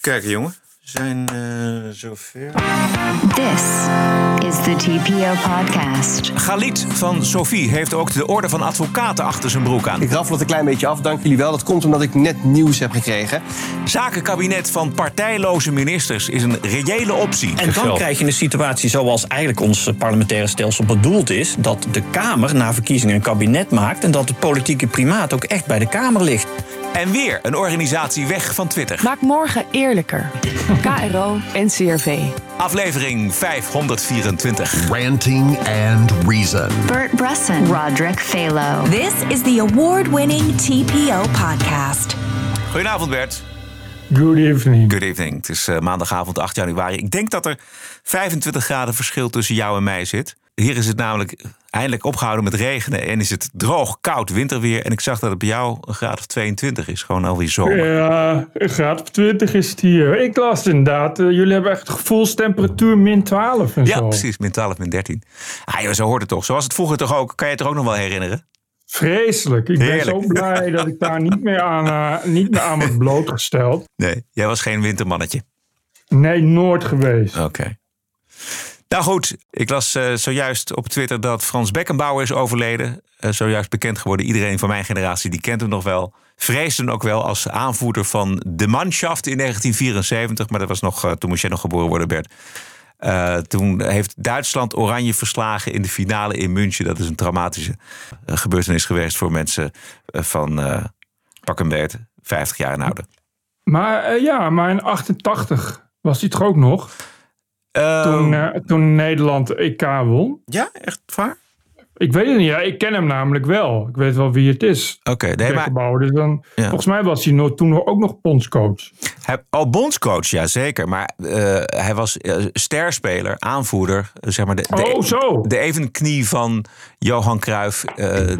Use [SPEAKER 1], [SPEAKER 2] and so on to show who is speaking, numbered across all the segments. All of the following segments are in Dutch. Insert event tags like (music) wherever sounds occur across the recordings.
[SPEAKER 1] Kijken, jongen. We zijn uh, zover.
[SPEAKER 2] This is the TPO podcast.
[SPEAKER 1] Galit van Sophie heeft ook de orde van advocaten achter zijn broek aan.
[SPEAKER 3] Ik raffel het een klein beetje af, dank jullie wel. Dat komt omdat ik net nieuws heb gekregen.
[SPEAKER 1] Zakenkabinet van partijloze ministers is een reële optie.
[SPEAKER 4] En dan krijg je een situatie zoals eigenlijk ons parlementaire stelsel bedoeld is... dat de Kamer na verkiezingen een kabinet maakt... en dat het politieke primaat ook echt bij de Kamer ligt.
[SPEAKER 1] En weer een organisatie weg van Twitter.
[SPEAKER 5] Maak morgen eerlijker. (laughs) KRO en CRV.
[SPEAKER 1] Aflevering 524.
[SPEAKER 6] Ranting and Reason.
[SPEAKER 2] Bert Bresson. Roderick Phalo.
[SPEAKER 7] This is the award-winning TPO podcast.
[SPEAKER 1] Goedenavond Bert.
[SPEAKER 8] Good evening.
[SPEAKER 1] Good evening. Het is uh, maandagavond 8 januari. Ik denk dat er 25 graden verschil tussen jou en mij zit. Hier is het namelijk eindelijk opgehouden met regenen en is het droog, koud winterweer. En ik zag dat het bij jou een graad of 22 is, gewoon alweer zomer.
[SPEAKER 8] Ja, een graad of 20 is het hier. Ik las inderdaad, uh, jullie hebben echt gevoelstemperatuur min 12 en
[SPEAKER 1] ja,
[SPEAKER 8] zo.
[SPEAKER 1] precies, min 12, min 13. Ah, joh, zo hoort het toch. Zoals het vroeger toch ook, kan je het er ook nog wel herinneren?
[SPEAKER 8] Vreselijk. Ik
[SPEAKER 1] Heerlijk.
[SPEAKER 8] ben zo blij dat ik daar niet meer aan, uh, niet meer aan word (laughs) blootgesteld.
[SPEAKER 1] Nee, jij was geen wintermannetje.
[SPEAKER 8] Nee, nooit geweest.
[SPEAKER 1] Oké. Okay. Nou goed, ik las uh, zojuist op Twitter dat Frans Beckenbauer is overleden. Uh, zojuist bekend geworden. Iedereen van mijn generatie die kent hem nog wel. Vreesde ook wel als aanvoerder van de Mannschaft in 1974. Maar dat was nog, uh, toen moest jij nog geboren worden, Bert. toen heeft Duitsland Oranje verslagen in de finale in München. Dat is een traumatische gebeurtenis geweest voor mensen van pak een beet, 50 jaar en ouder.
[SPEAKER 8] Maar ja, maar in 88 was hij toch ook nog?
[SPEAKER 1] Uh,
[SPEAKER 8] toen, uh, toen Nederland EK won.
[SPEAKER 1] Ja, echt waar?
[SPEAKER 8] Ik weet het niet. Ja, ik ken hem namelijk wel. Ik weet wel wie het is.
[SPEAKER 1] Oké, okay, nee, maar...
[SPEAKER 8] Dus dan, ja. Volgens mij was hij nog, toen ook nog bondscoach.
[SPEAKER 1] Hij, oh, bondscoach, ja zeker. Maar uh, hij was sterspeler, aanvoerder. Zeg maar de, de,
[SPEAKER 8] oh, zo.
[SPEAKER 1] de evenknie van Johan Cruijff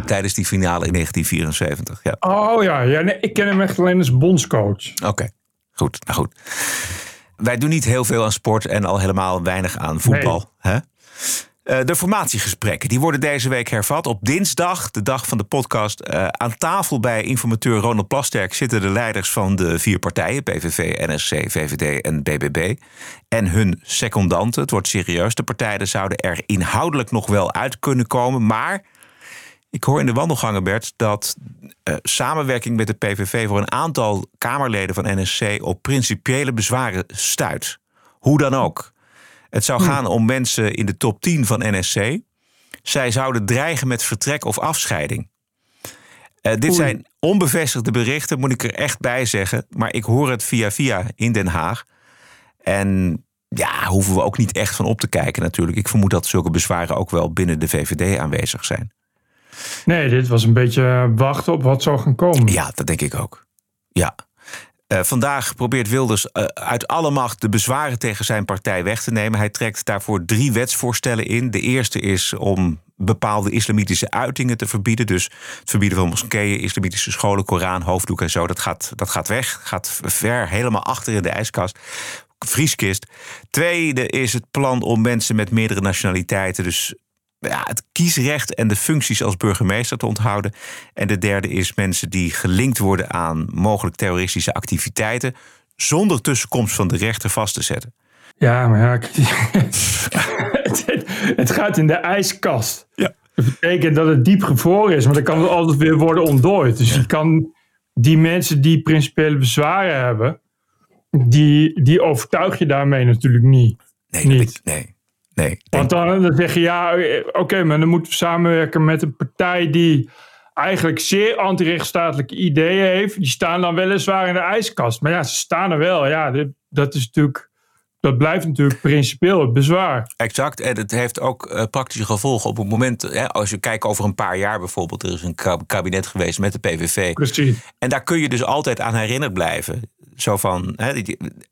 [SPEAKER 1] tijdens die finale in 1974. Ja.
[SPEAKER 8] Oh ja, ja nee, ik ken hem echt alleen als bondscoach.
[SPEAKER 1] Oké, okay. goed. Nou goed. Wij doen niet heel veel aan sport en al helemaal weinig aan voetbal. Nee. Hè? Uh, de formatiegesprekken die worden deze week hervat. Op dinsdag, de dag van de podcast, uh, aan tafel bij informateur Ronald Plasterk zitten de leiders van de vier partijen: PVV, NSC, VVD en BBB. En hun secondanten. Het wordt serieus. De partijen zouden er inhoudelijk nog wel uit kunnen komen. Maar ik hoor in de wandelgangen, Bert, dat uh, samenwerking met de PVV voor een aantal Kamerleden van NSC op principiële bezwaren stuit. Hoe dan ook. Het zou gaan om mensen in de top 10 van NSC. Zij zouden dreigen met vertrek of afscheiding. Uh, dit zijn onbevestigde berichten, moet ik er echt bij zeggen. Maar ik hoor het via via in Den Haag. En ja, hoeven we ook niet echt van op te kijken natuurlijk. Ik vermoed dat zulke bezwaren ook wel binnen de VVD aanwezig zijn.
[SPEAKER 8] Nee, dit was een beetje wachten op wat zou gaan komen.
[SPEAKER 1] Ja, dat denk ik ook. Ja. Uh, vandaag probeert Wilders uh, uit alle macht de bezwaren tegen zijn partij weg te nemen. Hij trekt daarvoor drie wetsvoorstellen in. De eerste is om bepaalde islamitische uitingen te verbieden. Dus het verbieden van moskeeën, islamitische scholen, Koran, hoofddoek en zo. Dat gaat, dat gaat weg. Gaat ver, helemaal achter in de ijskast. Vrieskist. Tweede is het plan om mensen met meerdere nationaliteiten, dus ja, het kiesrecht en de functies als burgemeester te onthouden. En de derde is mensen die gelinkt worden aan mogelijk terroristische activiteiten. zonder tussenkomst van de rechter vast te zetten.
[SPEAKER 8] Ja, maar ja, (laughs) het, het gaat in de ijskast.
[SPEAKER 1] Ja.
[SPEAKER 8] Dat betekent dat het diep gevroren is, maar dan kan het altijd weer worden ontdooid. Dus je kan die mensen die principiële bezwaren hebben, die, die overtuig je daarmee natuurlijk niet.
[SPEAKER 1] Nee,
[SPEAKER 8] niet.
[SPEAKER 1] nee. Nee,
[SPEAKER 8] Want dan, dan zeg je ja, oké, okay, maar dan moeten we samenwerken met een partij die eigenlijk zeer anti-rechtsstatelijke ideeën heeft. Die staan dan weliswaar in de ijskast. Maar ja, ze staan er wel. Ja, dit, dat is natuurlijk. Dat blijft natuurlijk principieel het bezwaar.
[SPEAKER 1] Exact. En het heeft ook uh, praktische gevolgen op het moment. Hè, als je kijkt over een paar jaar bijvoorbeeld. Er is een kabinet geweest met de PVV.
[SPEAKER 8] Precies.
[SPEAKER 1] En daar kun je dus altijd aan herinnerd blijven. Zo van, hè,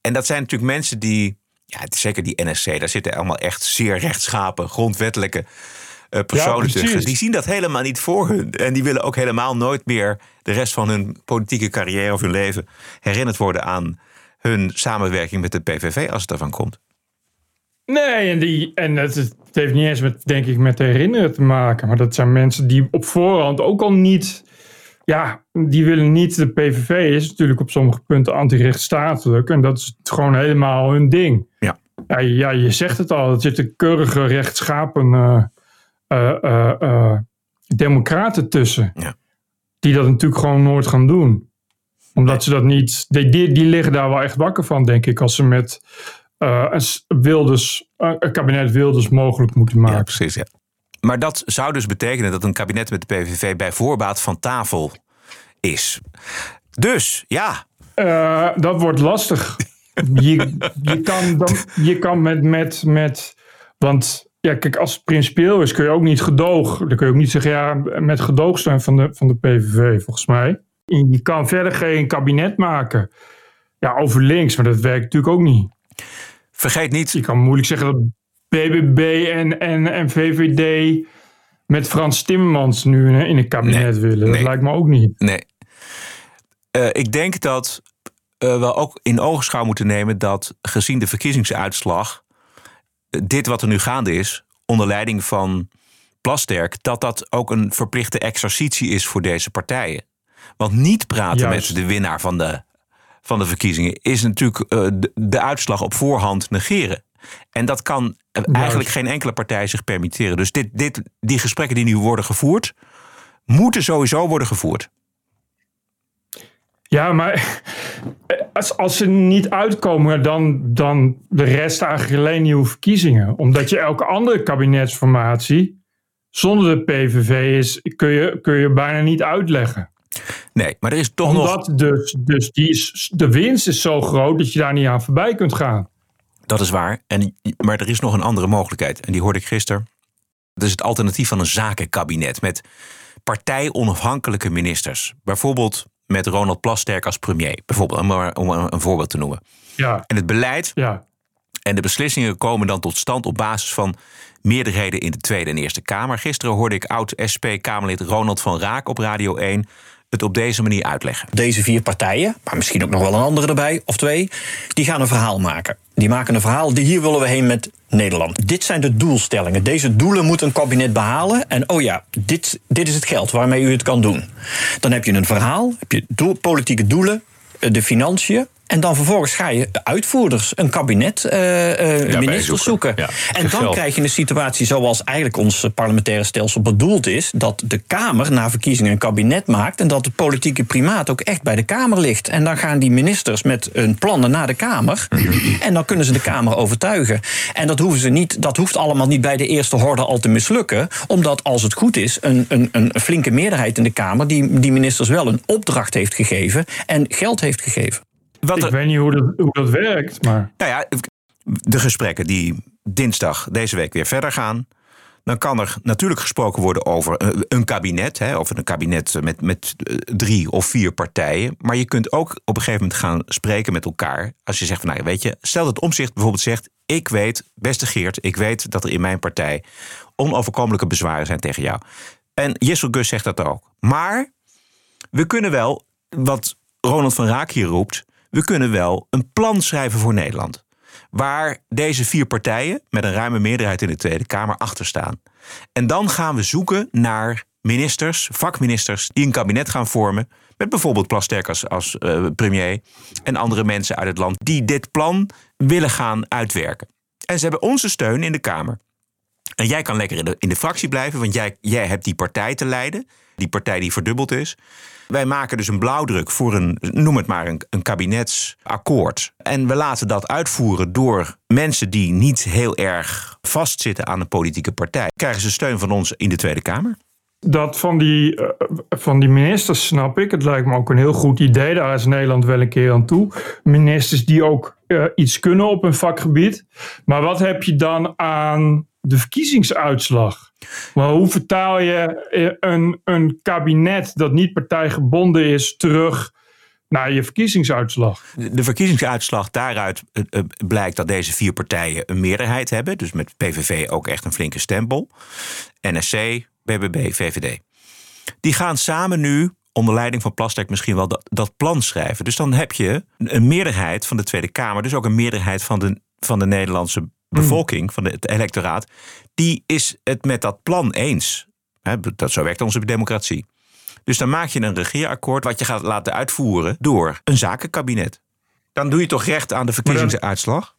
[SPEAKER 1] en dat zijn natuurlijk mensen die ja, zeker die NSC, daar zitten allemaal echt zeer rechtschapen, grondwettelijke uh, personen
[SPEAKER 8] ja,
[SPEAKER 1] tussen. Die zien dat helemaal niet voor hun. En die willen ook helemaal nooit meer de rest van hun politieke carrière of hun leven herinnerd worden aan hun samenwerking met de PVV als het ervan komt.
[SPEAKER 8] Nee, en, die, en het, het heeft niet eens met, denk ik, met herinneren te maken. Maar dat zijn mensen die op voorhand ook al niet ja, die willen niet. De PVV is natuurlijk op sommige punten anti-rechtsstatelijk. En dat is gewoon helemaal hun ding.
[SPEAKER 1] Ja.
[SPEAKER 8] Ja, ja, je zegt het al. Er zitten keurige rechtschapen eh, eh, eh, democraten tussen.
[SPEAKER 1] Ja.
[SPEAKER 8] Die dat natuurlijk gewoon nooit gaan doen. Omdat ze dat niet... Die, die, die liggen daar wel echt wakker van, denk ik. Als ze met Wilders, een kabinet Wilders mogelijk moeten maken.
[SPEAKER 1] Ja, precies. Ja. Maar dat zou dus betekenen dat een kabinet met de PVV bij voorbaat van tafel is. Dus ja,
[SPEAKER 8] Eh, dat wordt lastig. (laughs) Je, je kan, dan, je kan met, met, met. Want ja, kijk, als het principieel is, kun je ook niet gedoog. Dan kun je ook niet zeggen, ja, met gedoogsteun van de, van de PVV, volgens mij. Je kan verder geen kabinet maken. Ja, over links, maar dat werkt natuurlijk ook niet.
[SPEAKER 1] vergeet niet.
[SPEAKER 8] Je kan moeilijk zeggen dat BBB en, en, en VVD met Frans Timmermans nu in, een kabinet
[SPEAKER 1] Nee,
[SPEAKER 8] willen. Dat
[SPEAKER 1] nee.
[SPEAKER 8] lijkt me ook niet.
[SPEAKER 1] Nee. Eh, ik denk dat we ook in ogenschouw moeten nemen dat gezien de verkiezingsuitslag. eh, dit wat er nu gaande is, onder leiding van Plasterk, dat dat ook een verplichte exercitie is voor deze partijen. Want niet praten
[SPEAKER 8] Juist.
[SPEAKER 1] met de winnaar van de, van de verkiezingen is natuurlijk eh, de, de uitslag op voorhand negeren. En dat kan eigenlijk geen enkele partij zich permitteren. Dus dit, dit, die gesprekken die nu worden gevoerd, moeten sowieso worden gevoerd.
[SPEAKER 8] Ja, maar als, als ze niet uitkomen, dan, dan de rest eigenlijk alleen nieuwe verkiezingen. Omdat je elke andere kabinetsformatie zonder de PVV is, kun je, kun je bijna niet uitleggen.
[SPEAKER 1] Nee, maar er is toch nog.
[SPEAKER 8] Omdat dus, dus die is, de winst is zo groot dat je daar niet aan voorbij kunt gaan.
[SPEAKER 1] Dat is waar. En, maar er is nog een andere mogelijkheid. En die hoorde ik gisteren. Dat is het alternatief van een zakenkabinet. Met partijonafhankelijke ministers. Bijvoorbeeld met Ronald Plasterk als premier. Bijvoorbeeld, om maar om een, een voorbeeld te noemen.
[SPEAKER 8] Ja,
[SPEAKER 1] En het beleid
[SPEAKER 8] ja.
[SPEAKER 1] en de beslissingen komen dan tot stand op basis van meerderheden in de Tweede en Eerste Kamer. Gisteren hoorde ik oud-SP-Kamerlid Ronald van Raak op Radio 1 het op deze manier uitleggen.
[SPEAKER 4] Deze vier partijen, maar misschien ook nog wel een andere erbij, of twee, die gaan een verhaal maken. Die maken een verhaal, die hier willen we heen met Nederland. Dit zijn de doelstellingen. Deze doelen moet een kabinet behalen. En oh ja, dit, dit is het geld waarmee u het kan doen. Dan heb je een verhaal, heb je politieke doelen, eh, de financiën. En dan vervolgens ga je de uitvoerders, een kabinet, eh, ministers zoeken.
[SPEAKER 9] Ja,
[SPEAKER 4] en dan
[SPEAKER 9] geld.
[SPEAKER 4] krijg je een situatie zoals eigenlijk ons parlementaire stelsel bedoeld is: dat de Kamer na verkiezingen een kabinet maakt en dat het politieke primaat ook echt bij de Kamer ligt. En dan gaan die ministers met hun plannen naar de Kamer en dan kunnen ze de Kamer overtuigen. En dat, hoeven ze niet, dat hoeft allemaal niet bij de eerste horde al te mislukken, omdat als het goed is, een, een, een flinke meerderheid in de Kamer die, die ministers wel een opdracht heeft gegeven en geld heeft gegeven.
[SPEAKER 1] Wat
[SPEAKER 8] Ik
[SPEAKER 1] er-
[SPEAKER 8] weet niet hoe dat, hoe dat werkt, maar
[SPEAKER 1] Nou ja, de gesprekken die dinsdag deze week weer verder gaan. Dan kan er natuurlijk gesproken worden over eh, een kabinet. Hè, of een kabinet met, met eh, drie of vier partijen. Maar je kunt ook op een gegeven moment gaan spreken met elkaar. Als je zegt van nou weet je, stel dat omzicht bijvoorbeeld zegt. Ik weet, beste Geert, ik weet dat er in mijn partij onoverkomelijke bezwaren zijn tegen jou. En Jessel Gus zegt dat ook. Maar we kunnen wel, wat Ronald van Raak hier roept, we kunnen wel een plan schrijven voor Nederland. Waar deze vier partijen met een ruime meerderheid in de Tweede Kamer achter staan. En dan gaan we zoeken naar ministers, vakministers, die een kabinet gaan vormen. Met bijvoorbeeld Plasterk als, eh, premier. En andere mensen uit het land die dit plan willen gaan uitwerken. En ze hebben onze steun in de Kamer. En jij kan lekker in de, in de fractie blijven, want jij, jij hebt die partij te leiden. Die partij die verdubbeld is. Wij maken dus een blauwdruk voor een, noem het maar, een, een kabinetsakkoord. En we laten dat uitvoeren door mensen die niet heel erg vastzitten aan een politieke partij. Krijgen ze steun van ons in de Tweede Kamer?
[SPEAKER 8] dat van die, eh, van die ministers snap ik. Het lijkt me ook een heel goed idee. Daar is Nederland wel een keer aan toe. Ministers die ook eh, iets kunnen op hun vakgebied. Maar wat heb je dan aan de verkiezingsuitslag? Maar hoe vertaal je eh, een, een kabinet dat niet partijgebonden is terug naar je verkiezingsuitslag?
[SPEAKER 1] De verkiezingsuitslag daaruit eh, eh, blijkt dat deze vier partijen een meerderheid hebben. Dus met PVV ook echt een flinke stempel. NSC, BBB, VVD. Die gaan samen nu, onder leiding van Plastek misschien wel, dat, dat plan schrijven. Dus dan heb je een meerderheid van de Tweede Kamer, dus ook een meerderheid van de, van de Nederlandse bevolking, van het electoraat, die is het met dat plan eens. Dat, zo werkt onze democratie. Dus dan maak je een regeerakkoord wat je gaat laten uitvoeren door een zakenkabinet. Dan doe je toch recht aan de verkiezingsuitslag?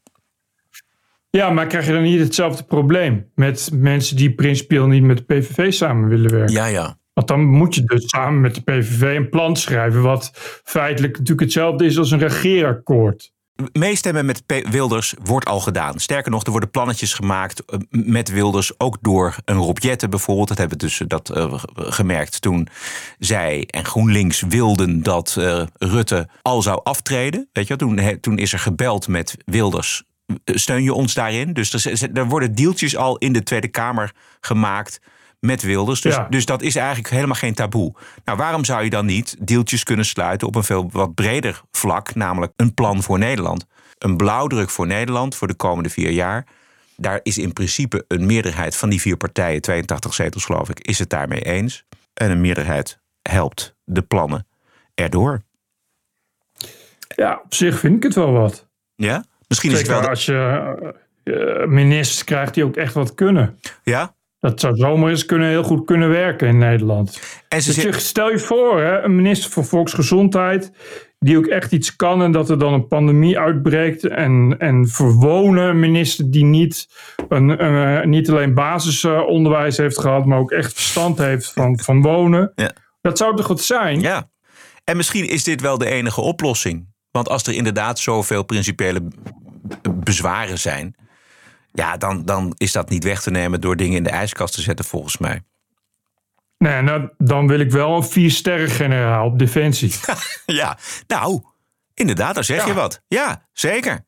[SPEAKER 8] Ja, maar krijg je dan niet hetzelfde probleem met mensen die principieel niet met de PVV samen willen werken?
[SPEAKER 1] Ja, ja.
[SPEAKER 8] Want dan moet je dus samen met de PVV een plan schrijven, wat feitelijk natuurlijk hetzelfde is als een regeerakkoord.
[SPEAKER 1] Meestemmen met Wilders wordt al gedaan. Sterker nog, er worden plannetjes gemaakt eh, met Wilders, ook door een Rob Jetten bijvoorbeeld. Dat hebben we dus dat, eh, gemerkt toen zij en GroenLinks wilden dat eh, Rutte al zou aftreden. Weet je, toen, toen is er gebeld met Wilders. eh, Steun je ons daarin? Dus er, er worden deeltjes al in de Tweede Kamer gemaakt met Wilders. Dus,
[SPEAKER 8] Ja.
[SPEAKER 1] dus dat is eigenlijk helemaal geen taboe. Nou, waarom zou je dan niet deeltjes kunnen sluiten op een veel wat breder vlak, namelijk een plan voor Nederland? Een blauwdruk voor Nederland voor de komende vier jaar. Daar is in principe een meerderheid van die vier partijen, 82 zetels geloof ik, is het daarmee eens. En een meerderheid helpt de plannen erdoor.
[SPEAKER 8] Ja, op zich vind ik het wel wat.
[SPEAKER 1] Ja? Misschien is het wel.
[SPEAKER 8] als je eh, ministers krijgt die ook echt wat kunnen.
[SPEAKER 1] ja?
[SPEAKER 8] Dat zou zomaar eens kunnen, heel goed kunnen werken in Nederland.
[SPEAKER 1] En ze
[SPEAKER 8] Dus je, stel je voor, hè, een minister van Volksgezondheid die ook echt iets kan en dat er dan een pandemie uitbreekt. En, en verwonen minister die niet, een, eh, niet alleen basisonderwijs heeft gehad, maar ook echt verstand heeft van, van wonen.
[SPEAKER 1] Ja.
[SPEAKER 8] Dat zou toch wat zijn?
[SPEAKER 1] Ja. En misschien is dit wel de enige oplossing. Want als er inderdaad zoveel principiële bezwaren zijn. Ja, dan, dan is dat niet weg te nemen door dingen in de ijskast te zetten, volgens mij.
[SPEAKER 8] Nee, nou, dan wil ik wel een vier sterren generaal op defensie. (laughs)
[SPEAKER 1] Ja, nou, inderdaad, daar zeg je wat. Ja, zeker.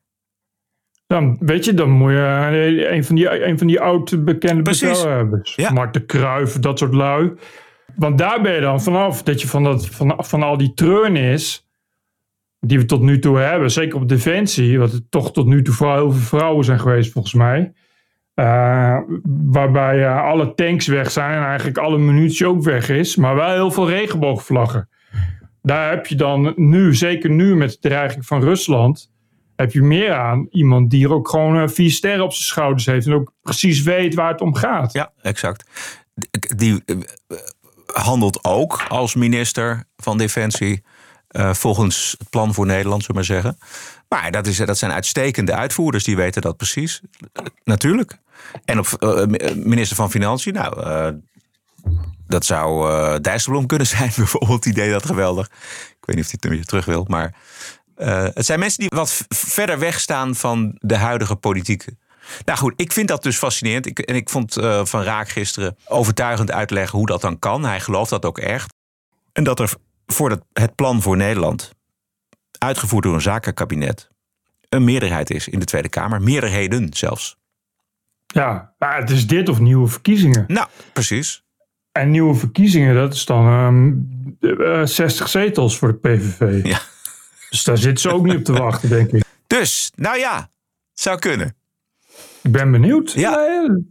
[SPEAKER 8] Dan, weet je, dan moet je een van die, een van die oud bekende bevelhebbers.
[SPEAKER 1] Ja.
[SPEAKER 8] Mark de Kruijf, dat soort lui. Want daar ben je dan vanaf. Dat je van, dat, van, van al die treurnis die we tot nu toe hebben, zeker op Defensie, wat er toch tot nu toe vooral heel veel vrouwen zijn geweest volgens mij. eh, waarbij eh, alle tanks weg zijn en eigenlijk alle munitie ook weg is, maar wel heel veel regenboogvlaggen. Daar heb je dan nu, zeker nu met de dreiging van Rusland, heb je meer aan iemand die er ook gewoon eh, vier sterren op zijn schouders heeft en ook precies weet waar het om gaat.
[SPEAKER 1] Ja, exact. Die handelt ook als minister van Defensie. Eh, volgens het plan voor Nederland, zullen we maar zeggen. Maar dat, is, dat zijn uitstekende uitvoerders, die weten dat precies. Eh, Natuurlijk. En op eh, minister van Financiën, nou, eh, dat zou eh Dijsselbloem kunnen (laughs) zijn, bijvoorbeeld. Die deed dat geweldig. Ik weet niet of hij het weer terug wil, maar eh, het zijn mensen die wat verder wegstaan van de huidige politiek. Nou goed, ik vind dat dus fascinerend. Ik, en ik vond eh, Van Raak gisteren overtuigend uitleggen hoe dat dan kan. Hij gelooft dat ook echt. En dat er voor het plan voor Nederland, uitgevoerd door een zakenkabinet, een meerderheid is in de Tweede Kamer. Meerderheden zelfs.
[SPEAKER 8] Ja, maar het is dit of nieuwe verkiezingen.
[SPEAKER 1] Nou, precies.
[SPEAKER 8] En nieuwe verkiezingen, dat is dan ehm, eh, 60 zetels voor de PVV.
[SPEAKER 1] Ja.
[SPEAKER 8] Dus daar zitten ze ook niet op te wachten, denk ik. (laughs)
[SPEAKER 1] Dus, nou ja, zou kunnen.
[SPEAKER 8] Ik ben benieuwd.
[SPEAKER 1] Ja.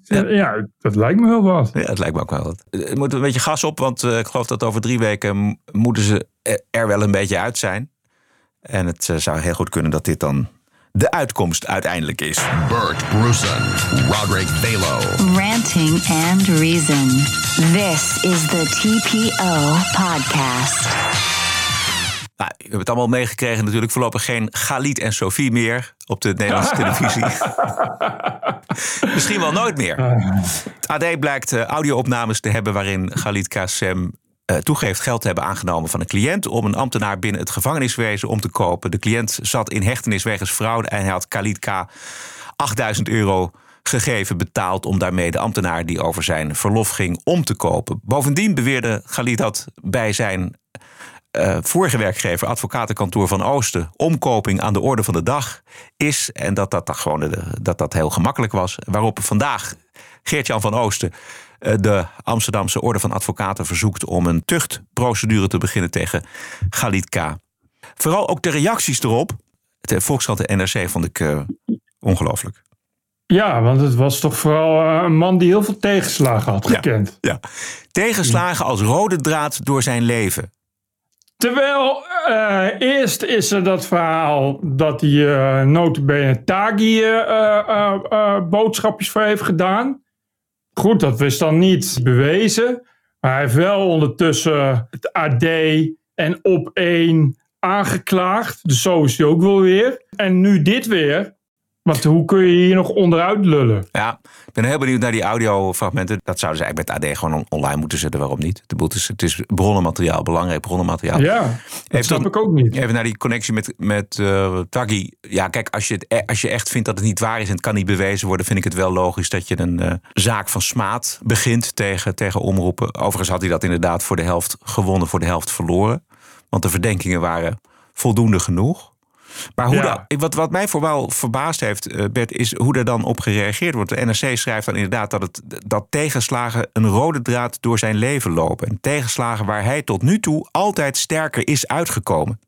[SPEAKER 8] ja, ja, dat lijkt me wel wat.
[SPEAKER 1] Ja, het lijkt me ook wel. wat. Er moet een beetje gas op, want eh, ik geloof dat over drie weken moeten ze er- er wel een beetje uit zijn. En het eh, zou heel goed kunnen dat dit dan de uitkomst uiteindelijk is.
[SPEAKER 6] Bert Bruson, Roderick Balo.
[SPEAKER 2] Ranting and Reason. This is the TPO podcast.
[SPEAKER 1] Nou, je hebt het allemaal meegekregen natuurlijk. Voorlopig geen Galit en Sophie meer op de Nederlandse (laughs) televisie. (laughs) Misschien wel nooit meer. Het AD blijkt eh, audio-opnames te hebben waarin Galit Kassem eh, toegeeft geld te hebben aangenomen van een cliënt om een ambtenaar binnen het gevangeniswezen om te kopen. De cliënt zat in hechtenis wegens fraude en hij had Khalid K. 8000 euro gegeven, betaald om daarmee de ambtenaar die over zijn verlof ging om te kopen. Bovendien beweerde Khalid dat bij zijn eh, vorige werkgever, advocatenkantoor van Oosten, omkoping aan de orde van de dag is. En dat dat, dat, gewoon de, dat dat heel gemakkelijk was. Waarop vandaag Geert-Jan van Oosten eh, de Amsterdamse Orde van Advocaten verzoekt om een tuchtprocedure te beginnen tegen Khalid K. Vooral ook de reacties erop. De Volkskrant en NRC vond ik eh, ongelooflijk.
[SPEAKER 8] Ja, want het was toch vooral eh, een man die heel veel tegenslagen had gekend.
[SPEAKER 1] Ja. Tegenslagen als rode draad door zijn leven.
[SPEAKER 8] Terwijl eh, eerst is er dat verhaal dat hij uh, notabene Tagi uh, boodschapjes voor heeft gedaan. Goed, dat is dan niet bewezen. Maar hij heeft wel ondertussen het AD en op één aangeklaagd. Dus zo is hij ook wel weer. En nu dit weer. Want hoe kun je hier nog onderuit lullen?
[SPEAKER 1] Ja, ik ben heel benieuwd naar die audiofragmenten. Dat zouden ze eigenlijk met AD gewoon on- online moeten zetten. Waarom niet? Het is, het is bronnenmateriaal, belangrijk bronnenmateriaal.
[SPEAKER 8] Ja, dat snap
[SPEAKER 1] dan-
[SPEAKER 8] ik ook niet.
[SPEAKER 1] Even naar die connectie met, met eh Taggi. Ja, kijk, als je, het, e- als je echt vindt dat het niet waar is en het kan niet bewezen worden, vind ik het wel logisch dat je een eh, zaak van smaad begint tegen, tegen omroepen. Overigens had hij dat inderdaad voor de helft gewonnen, voor de helft verloren. Want de verdenkingen waren voldoende genoeg. Maar hoe
[SPEAKER 8] Ja.
[SPEAKER 1] dat, wat, wat mij vooral verbaasd heeft, eh, Bert, is hoe er dan op gereageerd wordt. De NRC schrijft dan inderdaad dat, het, dat tegenslagen een rode draad door zijn leven lopen. En tegenslagen waar hij tot nu toe altijd sterker is uitgekomen.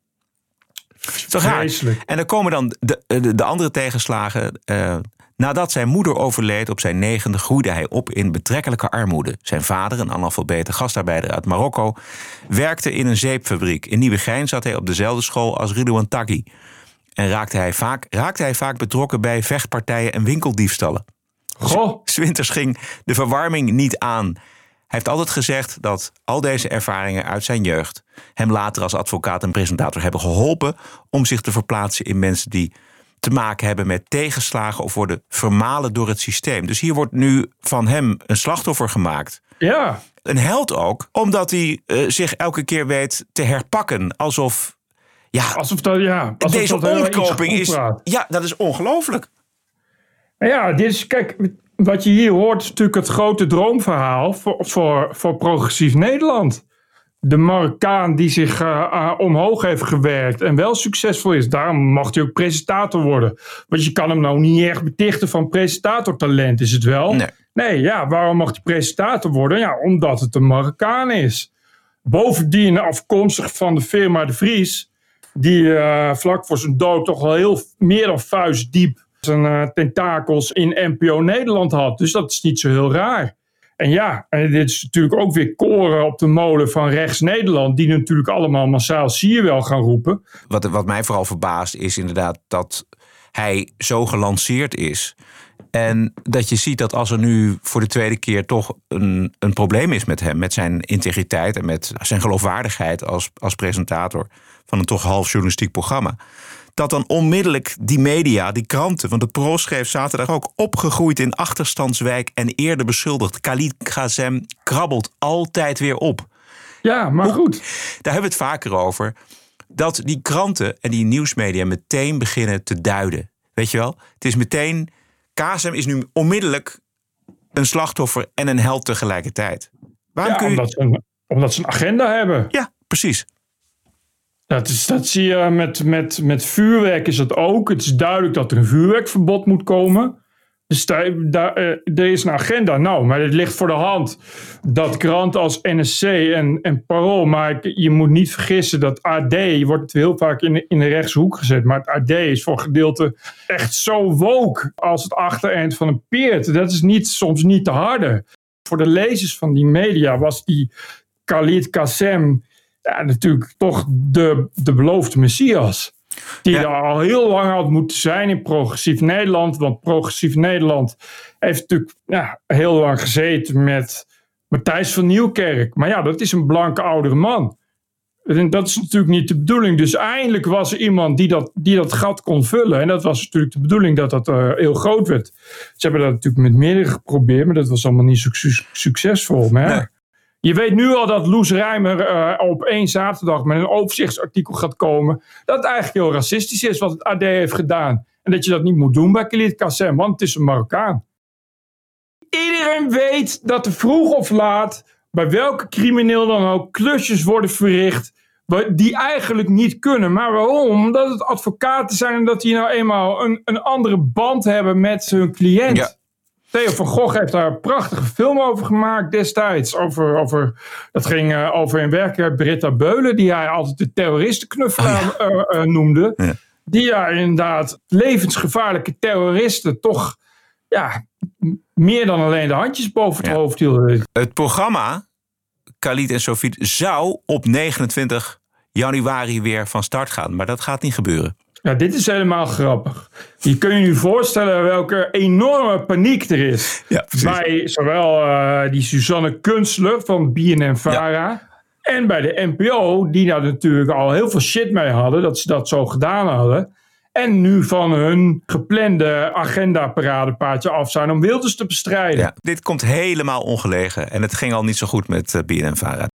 [SPEAKER 1] Raar?
[SPEAKER 8] Vreselijk.
[SPEAKER 1] En dan komen dan de, de, de andere tegenslagen. eh, nadat zijn moeder overleed op zijn negende, groeide hij op in betrekkelijke armoede. Zijn vader, een analfabete gastarbeider uit Marokko, werkte in een zeepfabriek. In Nieuwegein zat hij op dezelfde school als Ridouan Taghi. En raakte hij, vaak, raakte hij vaak betrokken bij vechtpartijen en winkeldiefstallen.
[SPEAKER 8] Goh, (laughs)
[SPEAKER 1] Swinters ging de verwarming niet aan. Hij heeft altijd gezegd dat al deze ervaringen uit zijn jeugd hem later als advocaat en presentator hebben geholpen om zich te verplaatsen in mensen die te maken hebben met tegenslagen of worden vermalen door het systeem. Dus hier wordt nu van hem een slachtoffer gemaakt.
[SPEAKER 8] ja.
[SPEAKER 1] Een held ook, omdat hij eh, zich elke keer weet te herpakken. Alsof, ja,
[SPEAKER 8] Alsof dat, ja. Alsof
[SPEAKER 1] deze
[SPEAKER 8] dat iets
[SPEAKER 1] omkoping is. Ja, dat is ongelooflijk.
[SPEAKER 8] Ja, dit is, kijk, wat je hier hoort is natuurlijk het grote droomverhaal voor, voor, voor progressief Nederland. De Marokkaan die zich eh, eh, omhoog heeft gewerkt en wel succesvol is. Daarom mag hij ook presentator worden. Want je kan hem nou niet echt betichten van presentatortalent, is het wel?
[SPEAKER 1] Nee.
[SPEAKER 8] Nee, ja, waarom mag hij presentator worden? Ja, omdat het een Marokkaan is. Bovendien afkomstig van de firma De Vries, die eh, vlak voor zijn dood toch wel heel meer dan vuistdiep zijn tentakels in NPO Nederland had. Dus dat is niet zo heel raar. En ja, en dit is natuurlijk ook weer koren op de molen van rechts Nederland, die natuurlijk allemaal massaal zie je wel gaan roepen.
[SPEAKER 1] Wat, wat mij vooral verbaast is inderdaad dat hij zo gelanceerd is. En dat je ziet dat als er nu voor de tweede keer toch een, een probleem is met hem, met zijn integriteit en met zijn geloofwaardigheid als, als presentator van een toch half journalistiek programma. Dat dan onmiddellijk die media, die kranten, want het Parool schreef zaterdag ook opgegroeid in achterstandswijk en eerder beschuldigd. Khalid Gazem krabbelt altijd weer op.
[SPEAKER 8] Ja, maar goed.
[SPEAKER 1] Daar hebben we het vaker over. Dat die kranten en die nieuwsmedia meteen beginnen te duiden. Weet je wel? Het is meteen. Kazem is nu onmiddellijk een slachtoffer en een held tegelijkertijd. Waarom
[SPEAKER 8] Ja,
[SPEAKER 1] kun je.
[SPEAKER 8] omdat, ze een, omdat ze een agenda hebben.
[SPEAKER 1] Ja, precies.
[SPEAKER 8] Dat, is, dat zie je met, met, met vuurwerk is dat ook. Het is duidelijk dat er een vuurwerkverbod moet komen. Dus daar, eh, er is een agenda. Nou, maar het ligt voor de hand dat kranten als NSC en, en Parool... maar je moet niet vergissen dat AD... wordt heel vaak in, in de rechtshoek gezet... maar het AD is voor gedeelte echt zo woke... als het achtereind van een peert. Dat is niet, soms niet te harde. Voor de lezers van die media was die Khalid Kassem ja, natuurlijk toch de, de beloofde Messias. Die
[SPEAKER 1] Ja.
[SPEAKER 8] er al heel lang had moeten zijn in progressief Nederland. Want progressief Nederland heeft natuurlijk ja, heel lang gezeten met Matthijs van Nieuwkerk. Maar ja, dat is een blanke oudere man. En dat is natuurlijk niet de bedoeling. Dus eindelijk was er iemand die dat, die dat gat kon vullen. En dat was natuurlijk de bedoeling dat dat eh, heel groot werd. Ze hebben dat natuurlijk met meerdere geprobeerd, maar dat was allemaal niet suc- succesvol. Maar ja.
[SPEAKER 1] Nee.
[SPEAKER 8] Je weet nu al dat Loes Rijmer eh, op één zaterdag met een overzichtsartikel gaat komen. Dat het eigenlijk heel racistisch is wat het AD heeft gedaan. En dat je dat niet moet doen bij Khalid Kassem, want het is een Marokkaan. Iedereen weet dat er vroeg of laat, bij welke crimineel dan ook, klusjes worden verricht. die eigenlijk niet kunnen. Maar waarom? Omdat het advocaten zijn en dat die nou eenmaal een, een andere band hebben met hun cliënt.
[SPEAKER 1] Ja.
[SPEAKER 8] Theo van Gogh heeft daar een prachtige film over gemaakt destijds. Over, over, dat ging eh, over in werkelijkheid Britta Beulen, die hij altijd de terroristenknuffelaar eh, eh, noemde.
[SPEAKER 1] Ja.
[SPEAKER 8] Die daar inderdaad levensgevaarlijke terroristen toch ja, meer dan alleen de handjes boven het
[SPEAKER 1] Ja.
[SPEAKER 8] hoofd hielden.
[SPEAKER 1] Het programma Khalid en Sofie zou op 29 januari weer van start gaan. Maar dat gaat niet gebeuren.
[SPEAKER 8] Ja, dit is helemaal grappig. Je kunt je nu voorstellen welke enorme paniek er is.
[SPEAKER 1] Ja,
[SPEAKER 8] bij zowel eh, die Suzanne Kunstler van BNN-Vara... en bij de NPO, die daar natuurlijk al heel veel shit mee hadden... dat ze dat zo gedaan hadden... En nu van hun geplande agenda-paradepaardje af zijn om Wilders te bestrijden.
[SPEAKER 1] Ja, dit komt helemaal ongelegen. En het ging al niet zo goed met uh, BNN-Vara.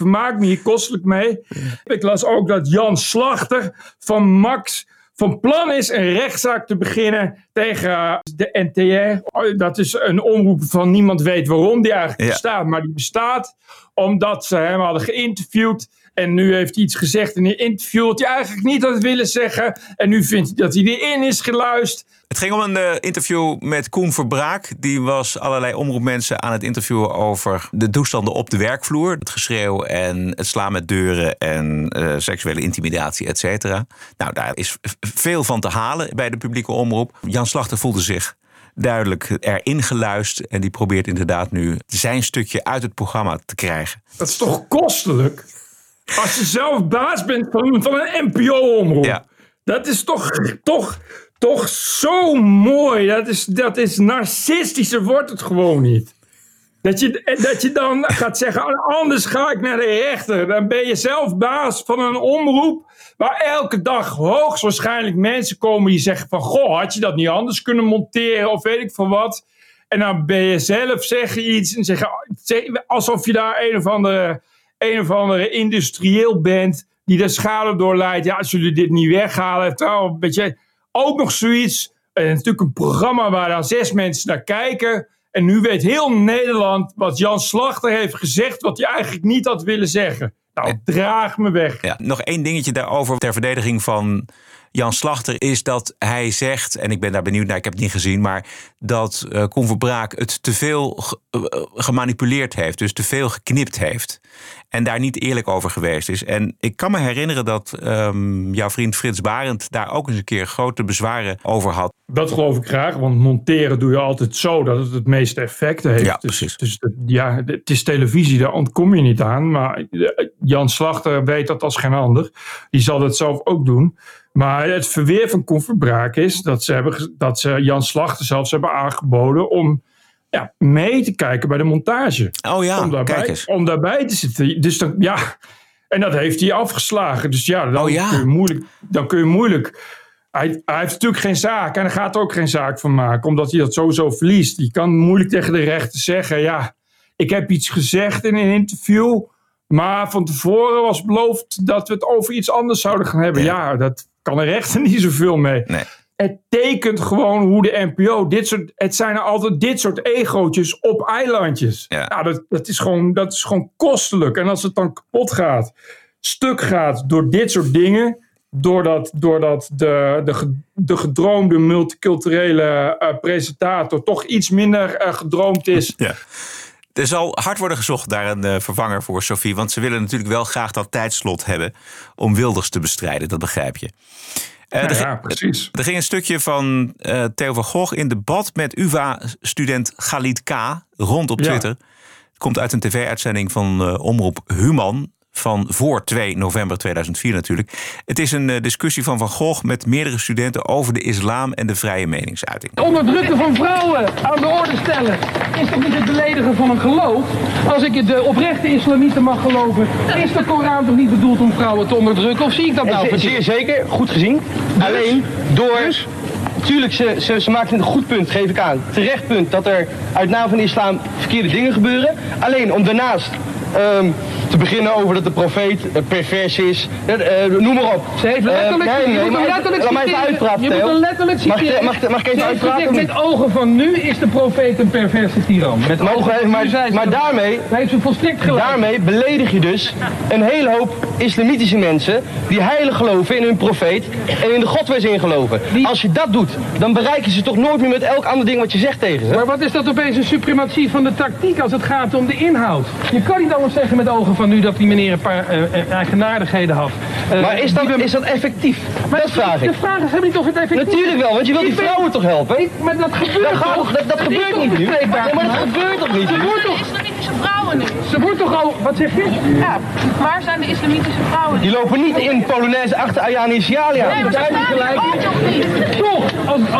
[SPEAKER 8] Vermaak me hier kostelijk mee. Ik las ook dat Jan Slachter van Max van plan is een rechtszaak te beginnen tegen de NTR. Dat is een omroep van niemand weet waarom die eigenlijk
[SPEAKER 1] Ja.
[SPEAKER 8] bestaat. Maar die bestaat omdat ze hem hadden geïnterviewd. En nu heeft hij iets gezegd in een interview wat hij eigenlijk niet had willen zeggen. En nu vindt hij dat hij erin is geluisterd.
[SPEAKER 1] Het ging om een eh, interview met Koen Verbraak. Die was allerlei omroepmensen aan het interviewen over de toestanden op de werkvloer. Het geschreeuw en het slaan met deuren en eh, seksuele intimidatie, et cetera. Nou, daar is veel van te halen bij de publieke omroep. Jan Slachter voelde zich duidelijk erin geluisterd. En die probeert inderdaad nu zijn stukje uit het programma te krijgen.
[SPEAKER 8] Dat is toch kostelijk? Als je zelf baas bent van, van een NPO-omroep.
[SPEAKER 1] Ja.
[SPEAKER 8] Dat is toch, toch, toch zo mooi. Dat is, dat is narcistischer wordt het gewoon niet. Dat je, dat je dan gaat zeggen, "Oh, anders ga ik naar de rechter. Dan ben je zelf baas van een omroep waar elke dag hoogstwaarschijnlijk mensen komen die zeggen van... Goh, had je dat niet anders kunnen monteren of weet ik van wat. En dan ben je zelf, zeg je iets en zeg je, zeg- alsof je daar een of andere, een of andere industrieel bent die de schade doorleidt. Ja, als jullie dit niet weghalen, wel een beetje ook nog zoiets. En natuurlijk een programma waar dan zes mensen naar kijken. En nu weet heel Nederland wat Jan Slachter heeft gezegd, wat hij eigenlijk niet had willen zeggen. Nou, draag me weg.
[SPEAKER 1] Ja, nog één dingetje daarover ter verdediging van Jan Slachter is dat hij zegt, en ik ben daar benieuwd naar, ik heb het niet gezien, maar dat Verbraak het te veel ge- eh, gemanipuleerd heeft, dus te veel geknipt heeft. En daar niet eerlijk over geweest is. En ik kan me herinneren dat ehm, jouw vriend Frits Barend daar ook eens een keer grote bezwaren over had.
[SPEAKER 8] Dat geloof ik graag, want monteren doe je altijd zo dat het het meeste effect heeft.
[SPEAKER 1] Ja,
[SPEAKER 8] Dus-
[SPEAKER 1] precies.
[SPEAKER 8] Dus, dat- ja, het is televisie, daar ontkom je niet aan. Maar eh, Jan Slachter weet dat als geen ander. Die zal dat zelf ook doen. Maar het verweer van Koen Verbraak is dat ze, hebben, dat ze Jan Slachter zelfs hebben aangeboden om ja, mee te kijken bij de montage.
[SPEAKER 1] Oh ja,
[SPEAKER 8] om, daarbij,
[SPEAKER 1] kijk eens.
[SPEAKER 8] om daarbij te zitten. Dus dan, ja, en dat heeft hij afgeslagen. Dus ja, dan,
[SPEAKER 1] Oh ja.
[SPEAKER 8] Kun, je moeilijk, dan kun je moeilijk. Hij, hij heeft natuurlijk geen zaak en hij gaat er ook geen zaak van maken, omdat hij dat sowieso verliest. Je kan moeilijk tegen de rechter zeggen: ja, ik heb iets gezegd in een interview, maar van tevoren was beloofd dat we het over iets anders zouden gaan hebben.
[SPEAKER 1] Ja.
[SPEAKER 8] Ja, dat kan de rechter (laughs) niet zoveel mee.
[SPEAKER 1] Nee.
[SPEAKER 8] Het tekent gewoon hoe de NPO dit soort. Het zijn er altijd dit soort egootjes op eilandjes.
[SPEAKER 1] Ja.
[SPEAKER 8] Nou, dat, dat, is gewoon, dat is gewoon kostelijk. En als het dan kapot gaat, stuk gaat door dit soort dingen. Doordat, doordat de, de, de gedroomde multiculturele eh, presentator toch iets minder eh, gedroomd is.
[SPEAKER 1] Ja. Er zal hard worden gezocht naar een eh, vervanger voor Sophie. Want ze willen natuurlijk wel graag dat tijdslot hebben om Wilders te bestrijden. Dat begrijp je. Eh, er,
[SPEAKER 8] ja,
[SPEAKER 1] ging-
[SPEAKER 8] precies.
[SPEAKER 1] er ging een stukje van eh, Theo van Gogh in debat met UvA-student Galit K. rond op
[SPEAKER 8] Ja.
[SPEAKER 1] Twitter. Het komt uit een tv-uitzending van Omroep Human. Van voor 2 november 2004 natuurlijk. Het is een eh, discussie van Van Gogh met meerdere studenten over de islam en de vrije meningsuiting.
[SPEAKER 9] onderdrukken van vrouwen aan de orde stellen is toch niet het beledigen van een geloof? Als ik de oprechte islamieten mag geloven, is de Koran toch niet bedoeld om vrouwen te onderdrukken? Of zie ik dat nou
[SPEAKER 10] Zeer,
[SPEAKER 9] verkeerd?
[SPEAKER 10] zeer zeker, goed gezien. Alleen door.
[SPEAKER 9] Dus?
[SPEAKER 10] Tuurlijk, ze, ze, ze maakt een goed punt, geef ik aan. Terecht punt dat er uit naam van de islam verkeerde dingen gebeuren. Alleen om daarnaast ehm, te beginnen over dat de profeet eh, pervers is. eh, eh, noem maar op.
[SPEAKER 9] Ze heeft letterlijk,
[SPEAKER 10] nee,
[SPEAKER 9] je
[SPEAKER 10] nee, maar-
[SPEAKER 9] letterlijk
[SPEAKER 10] Laat mij even uitpraten,
[SPEAKER 9] Je moet letterlijk
[SPEAKER 10] Mag
[SPEAKER 9] citeren.
[SPEAKER 10] mag mag ik even uitpraten
[SPEAKER 9] Met ogen van nu is de profeet een perverse tiran. Met
[SPEAKER 10] Maar,
[SPEAKER 9] ogen van nu
[SPEAKER 10] maar, maar daarmee,
[SPEAKER 9] Daar heeft ze volstrekt gelijk.
[SPEAKER 10] daarmee beledig je dus een hele hoop islamitische mensen die heilig geloven in hun profeet en in de God waar ze in geloven. Als je dat doet, dan bereik je ze toch nooit meer met elk ander ding wat je zegt tegen ze.
[SPEAKER 9] Maar wat is dat opeens een suprematie van de tactiek als het gaat om de inhoud? Je kan niet anders zeggen met ogen van nu dat die meneer een paar eh, eh, eigenaardigheden had. Eh,
[SPEAKER 10] Maar is dat,
[SPEAKER 9] die we-
[SPEAKER 10] is dat effectief?
[SPEAKER 9] Maar
[SPEAKER 10] dat vraag
[SPEAKER 9] De
[SPEAKER 10] ik.
[SPEAKER 9] vraag is helemaal niet of het effectief is.
[SPEAKER 10] Natuurlijk wel, want je wil die
[SPEAKER 9] ben-
[SPEAKER 10] vrouwen toch helpen?
[SPEAKER 9] Ik- maar dat gebeurt
[SPEAKER 10] Dat, gaat,
[SPEAKER 9] toch?
[SPEAKER 10] dat, dat gebeurt
[SPEAKER 9] toch
[SPEAKER 10] niet nu. Nee, maar dat gebeurt toch niet
[SPEAKER 9] Ze wordt toch,
[SPEAKER 11] islamitische vrouwen nu?
[SPEAKER 9] ze wordt toch al, wat zeg je?
[SPEAKER 11] Ja, waar zijn de islamitische vrouwen?
[SPEAKER 10] Die lopen niet in Polonaise achter Ayani Sialia.
[SPEAKER 11] Nee, maar ze staan
[SPEAKER 9] gelijk.
[SPEAKER 11] ook nog niet.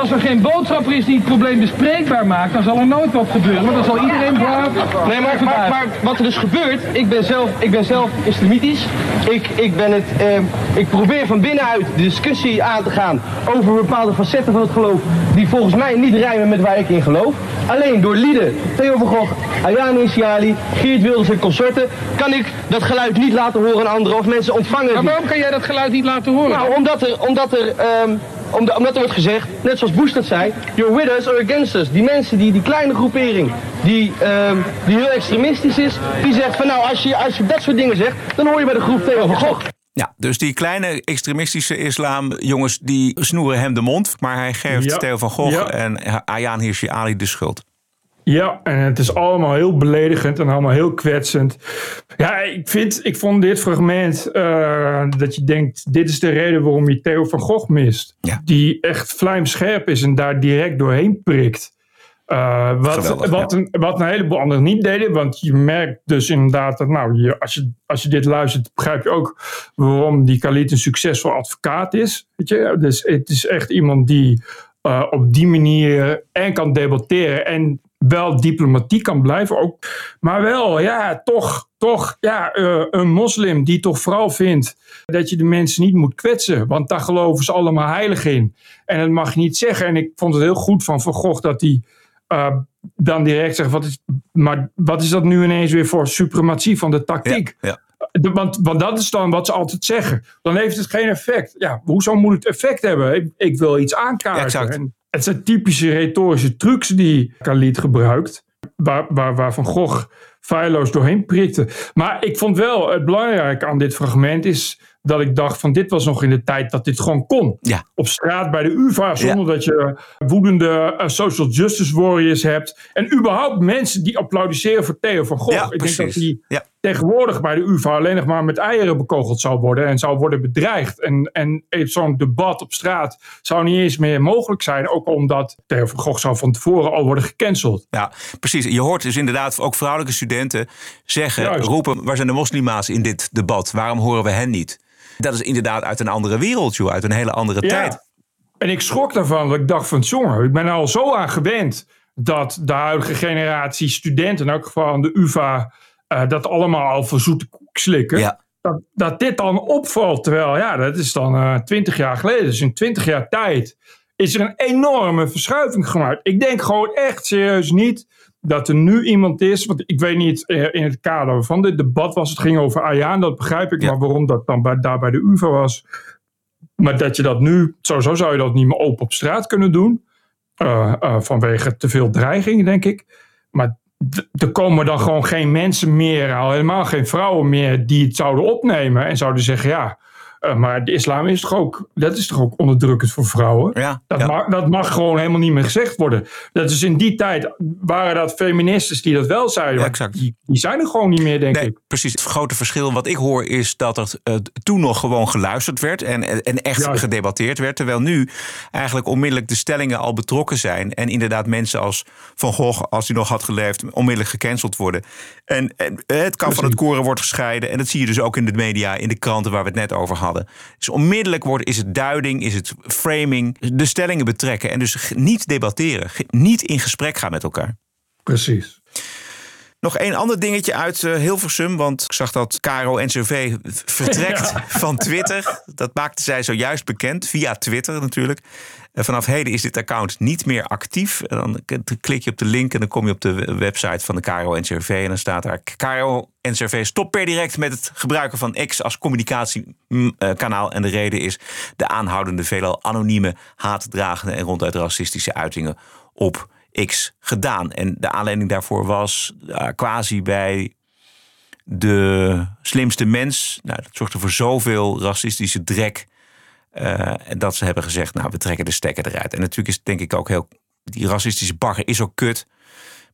[SPEAKER 9] Als er geen boodschapper is die het probleem bespreekbaar maakt, dan zal er nooit wat gebeuren. Want dan zal iedereen braaf.
[SPEAKER 10] Nee, maar, maar, maar wat er dus gebeurt, ik ben zelf, ik ben zelf islamitisch. Ik, ik, ben het, eh, ik probeer van binnenuit de discussie aan te gaan over bepaalde facetten van het geloof die volgens mij niet rijmen met waar ik in geloof. Alleen door lieden, Theo van Gogh, Isiali, Geert Wilders en consorten, kan ik dat geluid niet laten horen aan anderen of mensen ontvangen
[SPEAKER 9] Maar waarom kan jij dat geluid niet laten horen?
[SPEAKER 10] Nou, omdat er, omdat er, ehm, omdat, omdat er wordt gezegd, net zoals Bush dat zei, you're with us or against us. Die mensen, die, die kleine groepering, die, ehm, die heel extremistisch is, die zegt van nou, als je, als je dat soort dingen zegt, dan hoor je bij de groep Theo van Gogh.
[SPEAKER 1] Ja, dus die kleine extremistische islam, jongens, die snoeren hem de mond. Maar hij geeft
[SPEAKER 8] Ja.
[SPEAKER 1] Theo van Gogh
[SPEAKER 8] Ja.
[SPEAKER 1] en Ayaan Hirsi Ali de schuld.
[SPEAKER 8] Ja, en het is allemaal heel beledigend en allemaal heel kwetsend. Ja, ik, vind, ik vond dit fragment eh, dat je denkt: dit is de reden waarom je Theo van Gogh mist.
[SPEAKER 1] Ja.
[SPEAKER 8] Die echt vlijmscherp is en daar direct doorheen prikt. Eh, wat,
[SPEAKER 1] Geweldig,
[SPEAKER 8] wat, een, wat een heleboel anderen niet deden. Want je merkt dus inderdaad dat, nou, je, als, je, als je dit luistert, begrijp je ook waarom die Khalid een succesvol advocaat is. Weet je? Dus het is echt iemand die eh, op die manier en kan debatteren en wel diplomatiek kan blijven. Ook, maar wel, ja, toch, toch ja, eh, een moslim die toch vooral vindt dat je de mensen niet moet kwetsen. Want daar geloven ze allemaal heilig in. En dat mag je niet zeggen. En ik vond het heel goed van Van Gogh dat hij eh, dan direct zegt, wat is, maar wat is dat nu ineens weer voor suprematie van de tactiek?
[SPEAKER 1] Ja.
[SPEAKER 8] De- want, want dat is dan wat ze altijd zeggen. Dan heeft het geen effect. Ja, hoezo moet het effect hebben? Ik, ik wil iets aankaarten.
[SPEAKER 1] Exact.
[SPEAKER 8] Het zijn typische retorische trucs die Khalid gebruikt. Waar, waar, waar Van Gogh feilloos doorheen prikte. Maar ik vond wel het belangrijke aan dit fragment is dat ik dacht van dit was nog in de tijd dat dit gewoon kon.
[SPEAKER 1] Ja.
[SPEAKER 8] Op straat bij de UvA zonder dat je woedende eh, social justice warriors hebt. En überhaupt mensen die applaudisseren voor Theo van Gogh.
[SPEAKER 1] Ja,
[SPEAKER 8] ik denk dat die
[SPEAKER 1] Ja.
[SPEAKER 8] tegenwoordig bij de UvA alleen nog maar met eieren bekogeld zou worden en zou worden bedreigd. En, en zo'n debat op straat zou niet eens meer mogelijk zijn, ook omdat Theo van Gogh zou van tevoren al worden gecanceld.
[SPEAKER 1] Ja, precies. Je hoort dus inderdaad ook vrouwelijke studenten zeggen,
[SPEAKER 8] Juist.
[SPEAKER 1] roepen, waar zijn de moslima's in dit debat? Waarom horen we hen niet? Dat is inderdaad uit een andere wereld, joh, uit een hele andere tijd.
[SPEAKER 8] En ik schrok daarvan, dat ik dacht van jongen, ik ben er al zo aan gewend dat de huidige generatie studenten, in elk geval aan de UvA, eh, dat allemaal al voor zoete koek slikken.
[SPEAKER 1] Ja.
[SPEAKER 8] Dat, dat dit dan opvalt, terwijl ja, dat is dan twintig jaar geleden. Dus in twintig jaar tijd is er een enorme verschuiving gemaakt. Ik denk gewoon echt serieus niet dat er nu iemand is, want ik weet niet eh, in het kader van dit debat was, het ging over Ayaan, dat begrijp ik,
[SPEAKER 1] Ja.
[SPEAKER 8] maar waarom dat dan bij, daar bij de UvA was, maar dat je dat nu, sowieso zou je dat niet meer open op straat kunnen doen. Eh, eh, vanwege te veel dreiging, denk ik. Maar er komen dan gewoon geen mensen meer, al helemaal geen vrouwen meer, die het zouden opnemen. En zouden zeggen: ja, eh, maar de islam is toch ook, dat is toch ook onderdrukkend voor vrouwen?
[SPEAKER 1] Ja,
[SPEAKER 8] Dat,
[SPEAKER 1] ja.
[SPEAKER 8] mag, dat mag gewoon helemaal niet meer gezegd worden. Dat is in die tijd waren dat feministes die dat wel zeiden.
[SPEAKER 1] Ja, exact.
[SPEAKER 8] Die, die zijn er gewoon niet meer, denk
[SPEAKER 1] Nee,
[SPEAKER 8] ik.
[SPEAKER 1] precies. Het grote verschil wat ik hoor is dat er eh, toen nog gewoon geluisterd werd en, en echt gedebatteerd werd. Terwijl nu eigenlijk onmiddellijk de stellingen al betrokken zijn. En inderdaad mensen als Van Gogh, als hij nog had geleefd, onmiddellijk gecanceld worden. En, en eh, het kan van het koren wordt gescheiden. En dat zie je dus ook in de media, in de kranten waar we het net over hadden. Dus onmiddellijk wordt, is het duiding, is het framing, de stellingen betrekken. En dus niet debatteren, niet in gesprek gaan met elkaar.
[SPEAKER 8] Precies.
[SPEAKER 1] Nog één ander dingetje uit eh, Hilversum. Want ik zag dat Caro NCV vertrekt (laughs) van Twitter. Dat maakte zij zojuist bekend, via Twitter natuurlijk. Vanaf heden is dit account niet meer actief. Dan klik je op de link en dan kom je op de website van de Caro NCRV. En dan staat daar: Caro NCRV stopt per direct met het gebruiken van X als communicatiekanaal. En de reden is de aanhoudende, veelal anonieme, haatdragende en ronduit racistische uitingen op X gedaan. En de aanleiding daarvoor was quasi bij de slimste mens. Nou, dat zorgde voor zoveel racistische drek. Uh, dat ze hebben gezegd, nou, we trekken de stekker eruit. En natuurlijk is het denk ik ook heel... Die racistische bagger is ook kut.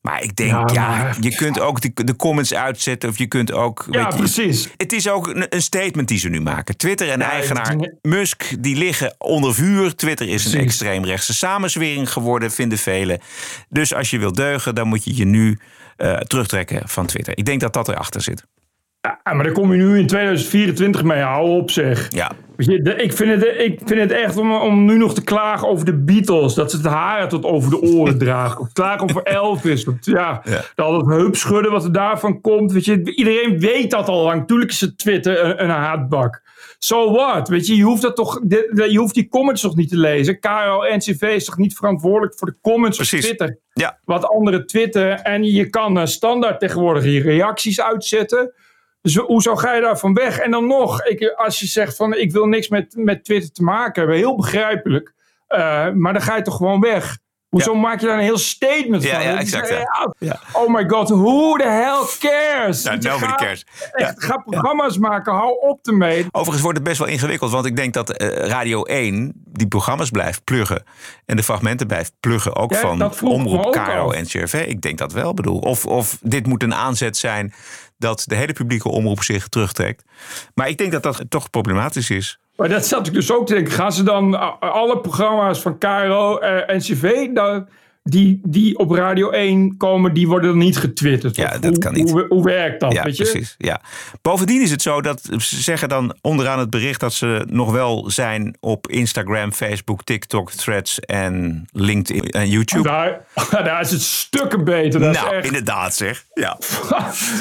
[SPEAKER 1] Maar ik denk, ja, je kunt ook de, de, comments uitzetten. Of je kunt ook...
[SPEAKER 8] Ja,
[SPEAKER 1] je,
[SPEAKER 8] precies.
[SPEAKER 1] Het is ook een, een, statement die ze nu maken. Twitter en ja, eigenaar. Musk, die liggen onder vuur. Twitter is precies. een extreemrechtse samenzwering geworden, vinden velen. Dus als je wilt deugen, dan moet je je nu uh, terugtrekken van Twitter. Ik denk dat dat erachter zit.
[SPEAKER 8] Ja, maar daar kom je nu in 2024 mee. Hou op zeg.
[SPEAKER 1] Ja.
[SPEAKER 8] Ik, vind het, ik vind het echt om, om nu nog te klagen over de Beatles. Dat ze het haren tot over de oren (laughs) dragen. Of klagen over Elvis. Want ja,
[SPEAKER 1] Ja.
[SPEAKER 8] dat het heupschudden wat er daarvan komt. Weet je, iedereen weet dat al lang. Tuurlijk is het Twitter een, een haatbak. So what? Weet je, je hoeft, dat toch, je hoeft die comments toch niet te lezen. KRO NCV is toch niet verantwoordelijk voor de comments
[SPEAKER 1] Precies.
[SPEAKER 8] op Twitter.
[SPEAKER 1] Ja.
[SPEAKER 8] Wat anderen twitteren. En je kan eh, standaard tegenwoordig je reacties uitzetten. Dus hoezo ga je daarvan weg? En dan nog, ik, als je zegt van ik wil niks met, met Twitter te maken hebben, heel begrijpelijk. Eh, maar dan ga je toch gewoon weg. Hoezo maak je daar een heel statement
[SPEAKER 1] Ja,
[SPEAKER 8] van?
[SPEAKER 1] ja, exact, ja. Ja.
[SPEAKER 8] Oh my god, who the hell cares? Je,
[SPEAKER 1] nobody cares.
[SPEAKER 8] Echt, ga programma's maken, hou op ermee.
[SPEAKER 1] Overigens wordt het best wel ingewikkeld, want ik denk dat eh, Radio 1 die programma's blijft pluggen. En de fragmenten blijft pluggen, ook
[SPEAKER 8] Ja,
[SPEAKER 1] van Omroep
[SPEAKER 8] af.
[SPEAKER 1] en CRV. Ik denk dat wel, bedoel. Of, of dit moet een aanzet zijn dat de hele publieke omroep zich terugtrekt. Maar ik denk dat dat toch problematisch is.
[SPEAKER 8] Maar dat zat ik dus ook te denken. Gaan ze dan alle programma's van KRO en NCV, dan, die, die op Radio 1 komen, die worden dan niet getwitterd?
[SPEAKER 1] Ja, dat
[SPEAKER 8] hoe,
[SPEAKER 1] kan niet.
[SPEAKER 8] Hoe, hoe werkt dat?
[SPEAKER 1] ja,
[SPEAKER 8] weet je?
[SPEAKER 1] precies. Ja. Bovendien is het zo dat ze zeggen dan onderaan het bericht dat ze nog wel zijn op Instagram, Facebook, TikTok, Threads en LinkedIn en YouTube.
[SPEAKER 8] Daar, (laughs) daar is het stukken beter. Dat
[SPEAKER 1] nou,
[SPEAKER 8] is echt,
[SPEAKER 1] inderdaad zeg. Ja.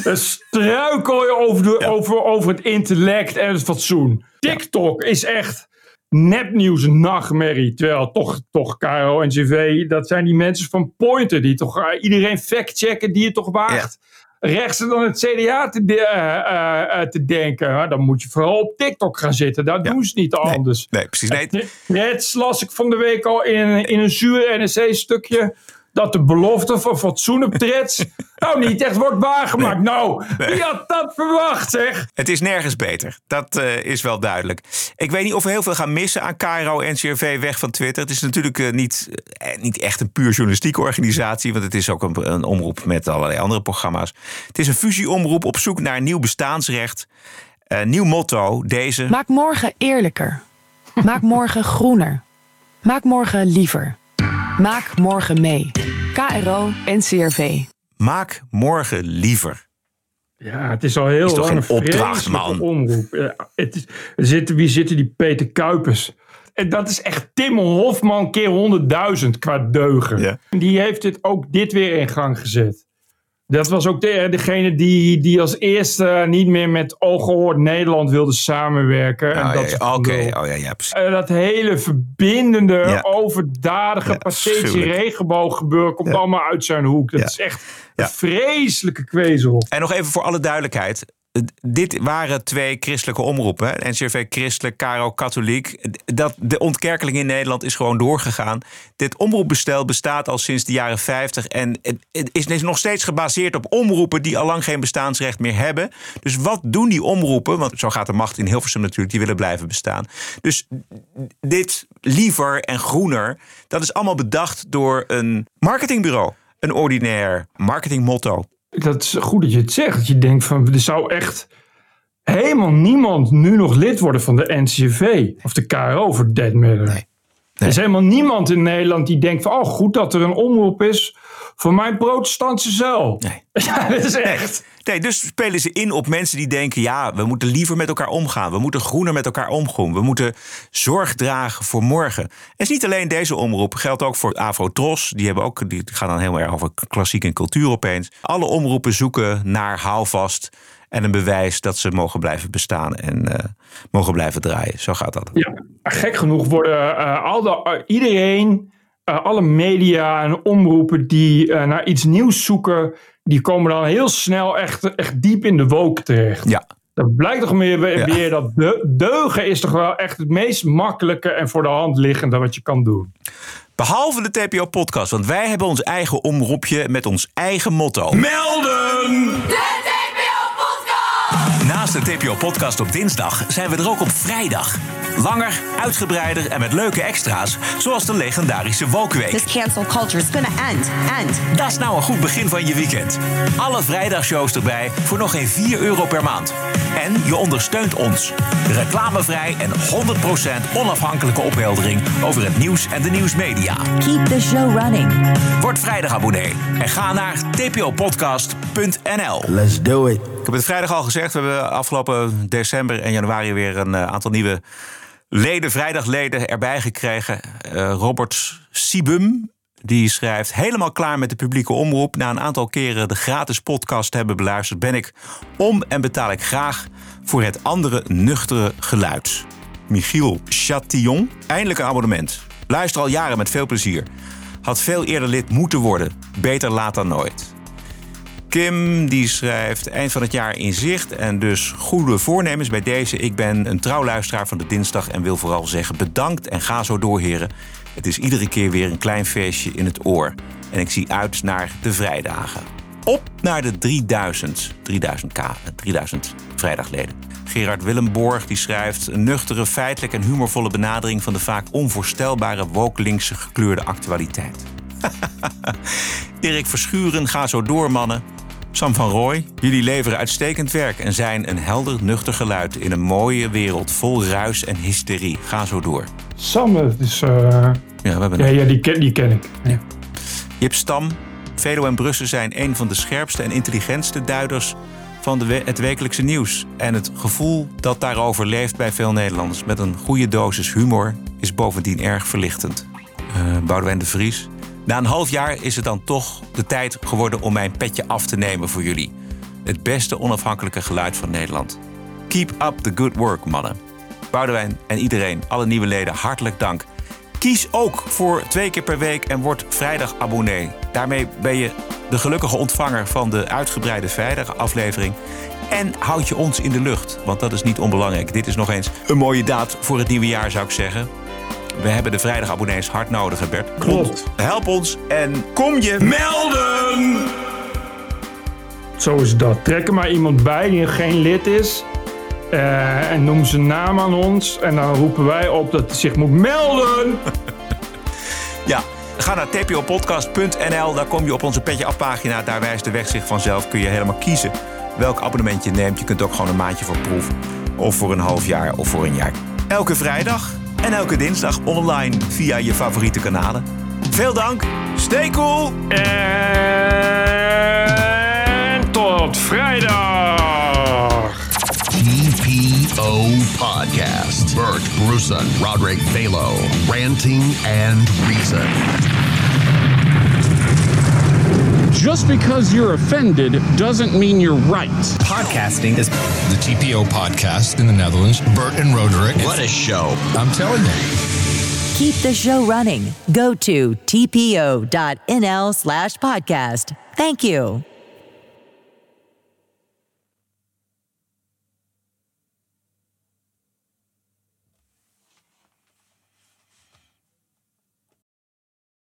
[SPEAKER 1] (laughs)
[SPEAKER 8] struikel je over, de,
[SPEAKER 1] Ja.
[SPEAKER 8] over, over het intellect en het fatsoen. TikTok is echt nepnieuws, nachtmerrie. Terwijl toch, toch KRO en CV, dat zijn die mensen van Pointer die toch eh, iedereen factchecken die het toch waagt. Rechtser dan het CDA te, de- eh, eh, te denken. Maar dan moet je vooral op TikTok gaan zitten. Daar doen ze niet anders.
[SPEAKER 1] Nee, precies. Nee,
[SPEAKER 8] Net las ik van de week al in, in een zuur NRC-stukje dat de belofte van fatsoen op threads (laughs) nou niet echt wordt waargemaakt. Nou, wie had dat verwacht, zeg?
[SPEAKER 1] Het is nergens beter. Dat eh, is wel duidelijk. Ik weet niet of we heel veel gaan missen aan KRO en CRV weg van Twitter. Het is natuurlijk eh, niet, eh, niet echt een puur journalistieke organisatie. Want het is ook een, een omroep met allerlei andere programma's. Het is een fusieomroep op zoek naar een nieuw bestaansrecht. Eh, nieuw motto, deze.
[SPEAKER 5] Maak morgen eerlijker. Maak morgen groener. Maak morgen liever. Maak morgen mee. KRO NCRV.
[SPEAKER 1] Maak morgen liever.
[SPEAKER 8] Ja, het is al heel
[SPEAKER 1] Is toch
[SPEAKER 8] lang een
[SPEAKER 1] opdracht, man?
[SPEAKER 8] omroep. Ja, het is, zitten, wie zitten die Peter Kuipers? En dat is echt Tim Hofman keer 100.000 qua deugen.
[SPEAKER 1] Ja.
[SPEAKER 8] Die heeft dit ook dit weer in gang gezet. Dat was ook de, degene die, die als eerste niet meer met Ooggehoord Nederland wilde samenwerken. en
[SPEAKER 1] Oh,
[SPEAKER 8] dat
[SPEAKER 1] ja, Oké,
[SPEAKER 8] gelul.
[SPEAKER 1] oh ja, ja, precies.
[SPEAKER 8] Eh, dat hele verbindende,
[SPEAKER 1] Ja.
[SPEAKER 8] overdadige
[SPEAKER 1] Ja,
[SPEAKER 8] pathetische
[SPEAKER 1] afschuwelijk.
[SPEAKER 8] regenbooggebeuren komt allemaal uit zijn hoek. Dat is echt een vreselijke kwezel.
[SPEAKER 1] En nog even voor alle duidelijkheid. Dit waren twee christelijke omroepen. hè. Christelijk, KRO katholiek. Dat, de ontkerkeling in Nederland is gewoon doorgegaan. Dit omroepbestel bestaat al sinds de jaren 50. En het is nog steeds gebaseerd op omroepen die al lang geen bestaansrecht meer hebben. Dus wat doen die omroepen? Want zo gaat de macht in Hilversum natuurlijk. Die willen blijven bestaan. Dus dit liever en groener. Dat is allemaal bedacht door een marketingbureau. Een ordinair marketingmotto.
[SPEAKER 8] Dat is goed dat je het zegt. Dat je denkt van, er zou echt helemaal niemand nu nog lid worden van de NCV. Of de KRO voor that matter. Er is helemaal niemand in Nederland die denkt van, oh goed dat er een omroep is voor mijn protestantse zuil.
[SPEAKER 1] Nee. (laughs)
[SPEAKER 8] Ja, dat is echt.
[SPEAKER 1] Nee, dus spelen ze in op mensen die denken: ja, we moeten liever met elkaar omgaan. We moeten groener met elkaar omgaan. We moeten zorg dragen voor morgen. En het is niet alleen deze omroep, geldt ook voor Afro-Tros. Die, hebben ook, die gaan dan heel erg over klassiek en cultuur opeens. Alle omroepen zoeken naar houvast en een bewijs dat ze mogen blijven bestaan en eh, mogen blijven draaien. Zo gaat dat.
[SPEAKER 8] Ja, gek genoeg worden eh, al de, eh, iedereen, eh, alle media en omroepen die eh, naar iets nieuws zoeken, die komen dan heel snel echt, echt diep in de woke terecht.
[SPEAKER 1] Ja.
[SPEAKER 8] Dat blijkt toch meer weer,
[SPEAKER 1] Ja.
[SPEAKER 8] dat de, deugen is toch wel echt het meest makkelijke en voor de hand liggende wat je kan doen.
[SPEAKER 1] Behalve de TPO-podcast, want wij hebben ons eigen omroepje met ons eigen motto.
[SPEAKER 8] Melden!
[SPEAKER 1] Naast de TPO-podcast op dinsdag zijn we er ook op vrijdag. Langer, uitgebreider en met leuke extra's, zoals de legendarische Wokweek.
[SPEAKER 12] This cancel culture is gonna end. End.
[SPEAKER 1] Dat is nou een goed begin van je weekend. Alle vrijdagshows erbij voor nog geen 4 euro per maand. En je ondersteunt ons. Reclamevrij en 100% onafhankelijke opheldering over het nieuws en de nieuwsmedia.
[SPEAKER 7] Keep the show running.
[SPEAKER 1] Word vrijdag abonnee en ga naar tpopodcast.nl.
[SPEAKER 13] Let's do it.
[SPEAKER 1] Ik heb het vrijdag al gezegd. We hebben afgelopen december en januari weer een eh, aantal nieuwe leden, vrijdagleden erbij gekregen. Eh, Robert Sibum, die schrijft... helemaal klaar met de publieke omroep. Na een aantal keren de gratis podcast hebben beluisterd... ben ik om en betaal ik graag voor het andere nuchtere geluid. Michiel Chatillon, eindelijk een abonnement. Luister al jaren met veel plezier. Had veel eerder lid moeten worden. Beter laat dan nooit. Kim die schrijft eind van het jaar in zicht en dus goede voornemens bij deze. Ik ben een trouwluisteraar van de dinsdag en wil vooral zeggen bedankt en ga zo door heren. Het is iedere keer weer een klein feestje in het oor. En ik zie uit naar de vrijdagen. Op naar de 3000, 3000k, 3000 vrijdagleden. Gerard Willemborg die schrijft een nuchtere, feitelijk en humorvolle benadering van de vaak onvoorstelbare woke-linkse gekleurde actualiteit. (laughs) Erik Verschuren, ga zo door, mannen. Sam van Rooij, jullie leveren uitstekend werk en zijn een helder, nuchter geluid in een mooie wereld vol ruis en hysterie. Ga zo door.
[SPEAKER 8] Sam, het is... eh,
[SPEAKER 1] Ja, we hebben
[SPEAKER 8] ja, ja die, ken, die ken ik. Ja.
[SPEAKER 1] Jip Stam, Velo en Brussen zijn een van de scherpste en intelligentste duiders van de we- het wekelijkse nieuws. En het gevoel dat daarover leeft bij veel Nederlanders met een goede dosis humor is bovendien erg verlichtend. Eh Boudewijn de Vries. Na een half jaar is het dan toch de tijd geworden om mijn petje af te nemen voor jullie. Het beste onafhankelijke geluid van Nederland. Keep up the good work, mannen. Boudewijn en iedereen, alle nieuwe leden, hartelijk dank. Kies ook voor twee keer per week en word vrijdag abonnee. Daarmee ben je de gelukkige ontvanger van de uitgebreide vrijdagaflevering. En houd je ons in de lucht, want dat is niet onbelangrijk. Dit is nog eens een mooie daad voor het nieuwe jaar, zou ik zeggen. We hebben de vrijdagabonnees hard nodig, Bert.
[SPEAKER 8] Klopt.
[SPEAKER 1] Help ons en kom je melden!
[SPEAKER 8] Zo is dat. Trek er maar iemand bij die geen lid is. Eh, en noem zijn naam aan ons. En dan roepen wij op dat hij zich moet melden. (laughs)
[SPEAKER 1] Ja, ga naar tpopodcast.nl. Daar kom je op onze petje afpagina. Daar wijst de weg zich vanzelf. Kun je helemaal kiezen welk abonnement je neemt. Je kunt ook gewoon een maandje voor proeven. Of voor een half jaar of voor een jaar. Elke vrijdag en elke dinsdag online via je favoriete kanalen. Veel dank. Stay cool.
[SPEAKER 8] En tot vrijdag.
[SPEAKER 6] TPO Podcast. Bert Bruson, Roderick Balo, Ranting and Reason.
[SPEAKER 14] Just because you're offended doesn't mean you're right.
[SPEAKER 15] Podcasting is the TPO podcast in the Netherlands. Bert and Roderick.
[SPEAKER 6] What a show.
[SPEAKER 15] I'm telling you.
[SPEAKER 12] Keep the show running. Go to tpo.nl slash podcast. Thank you.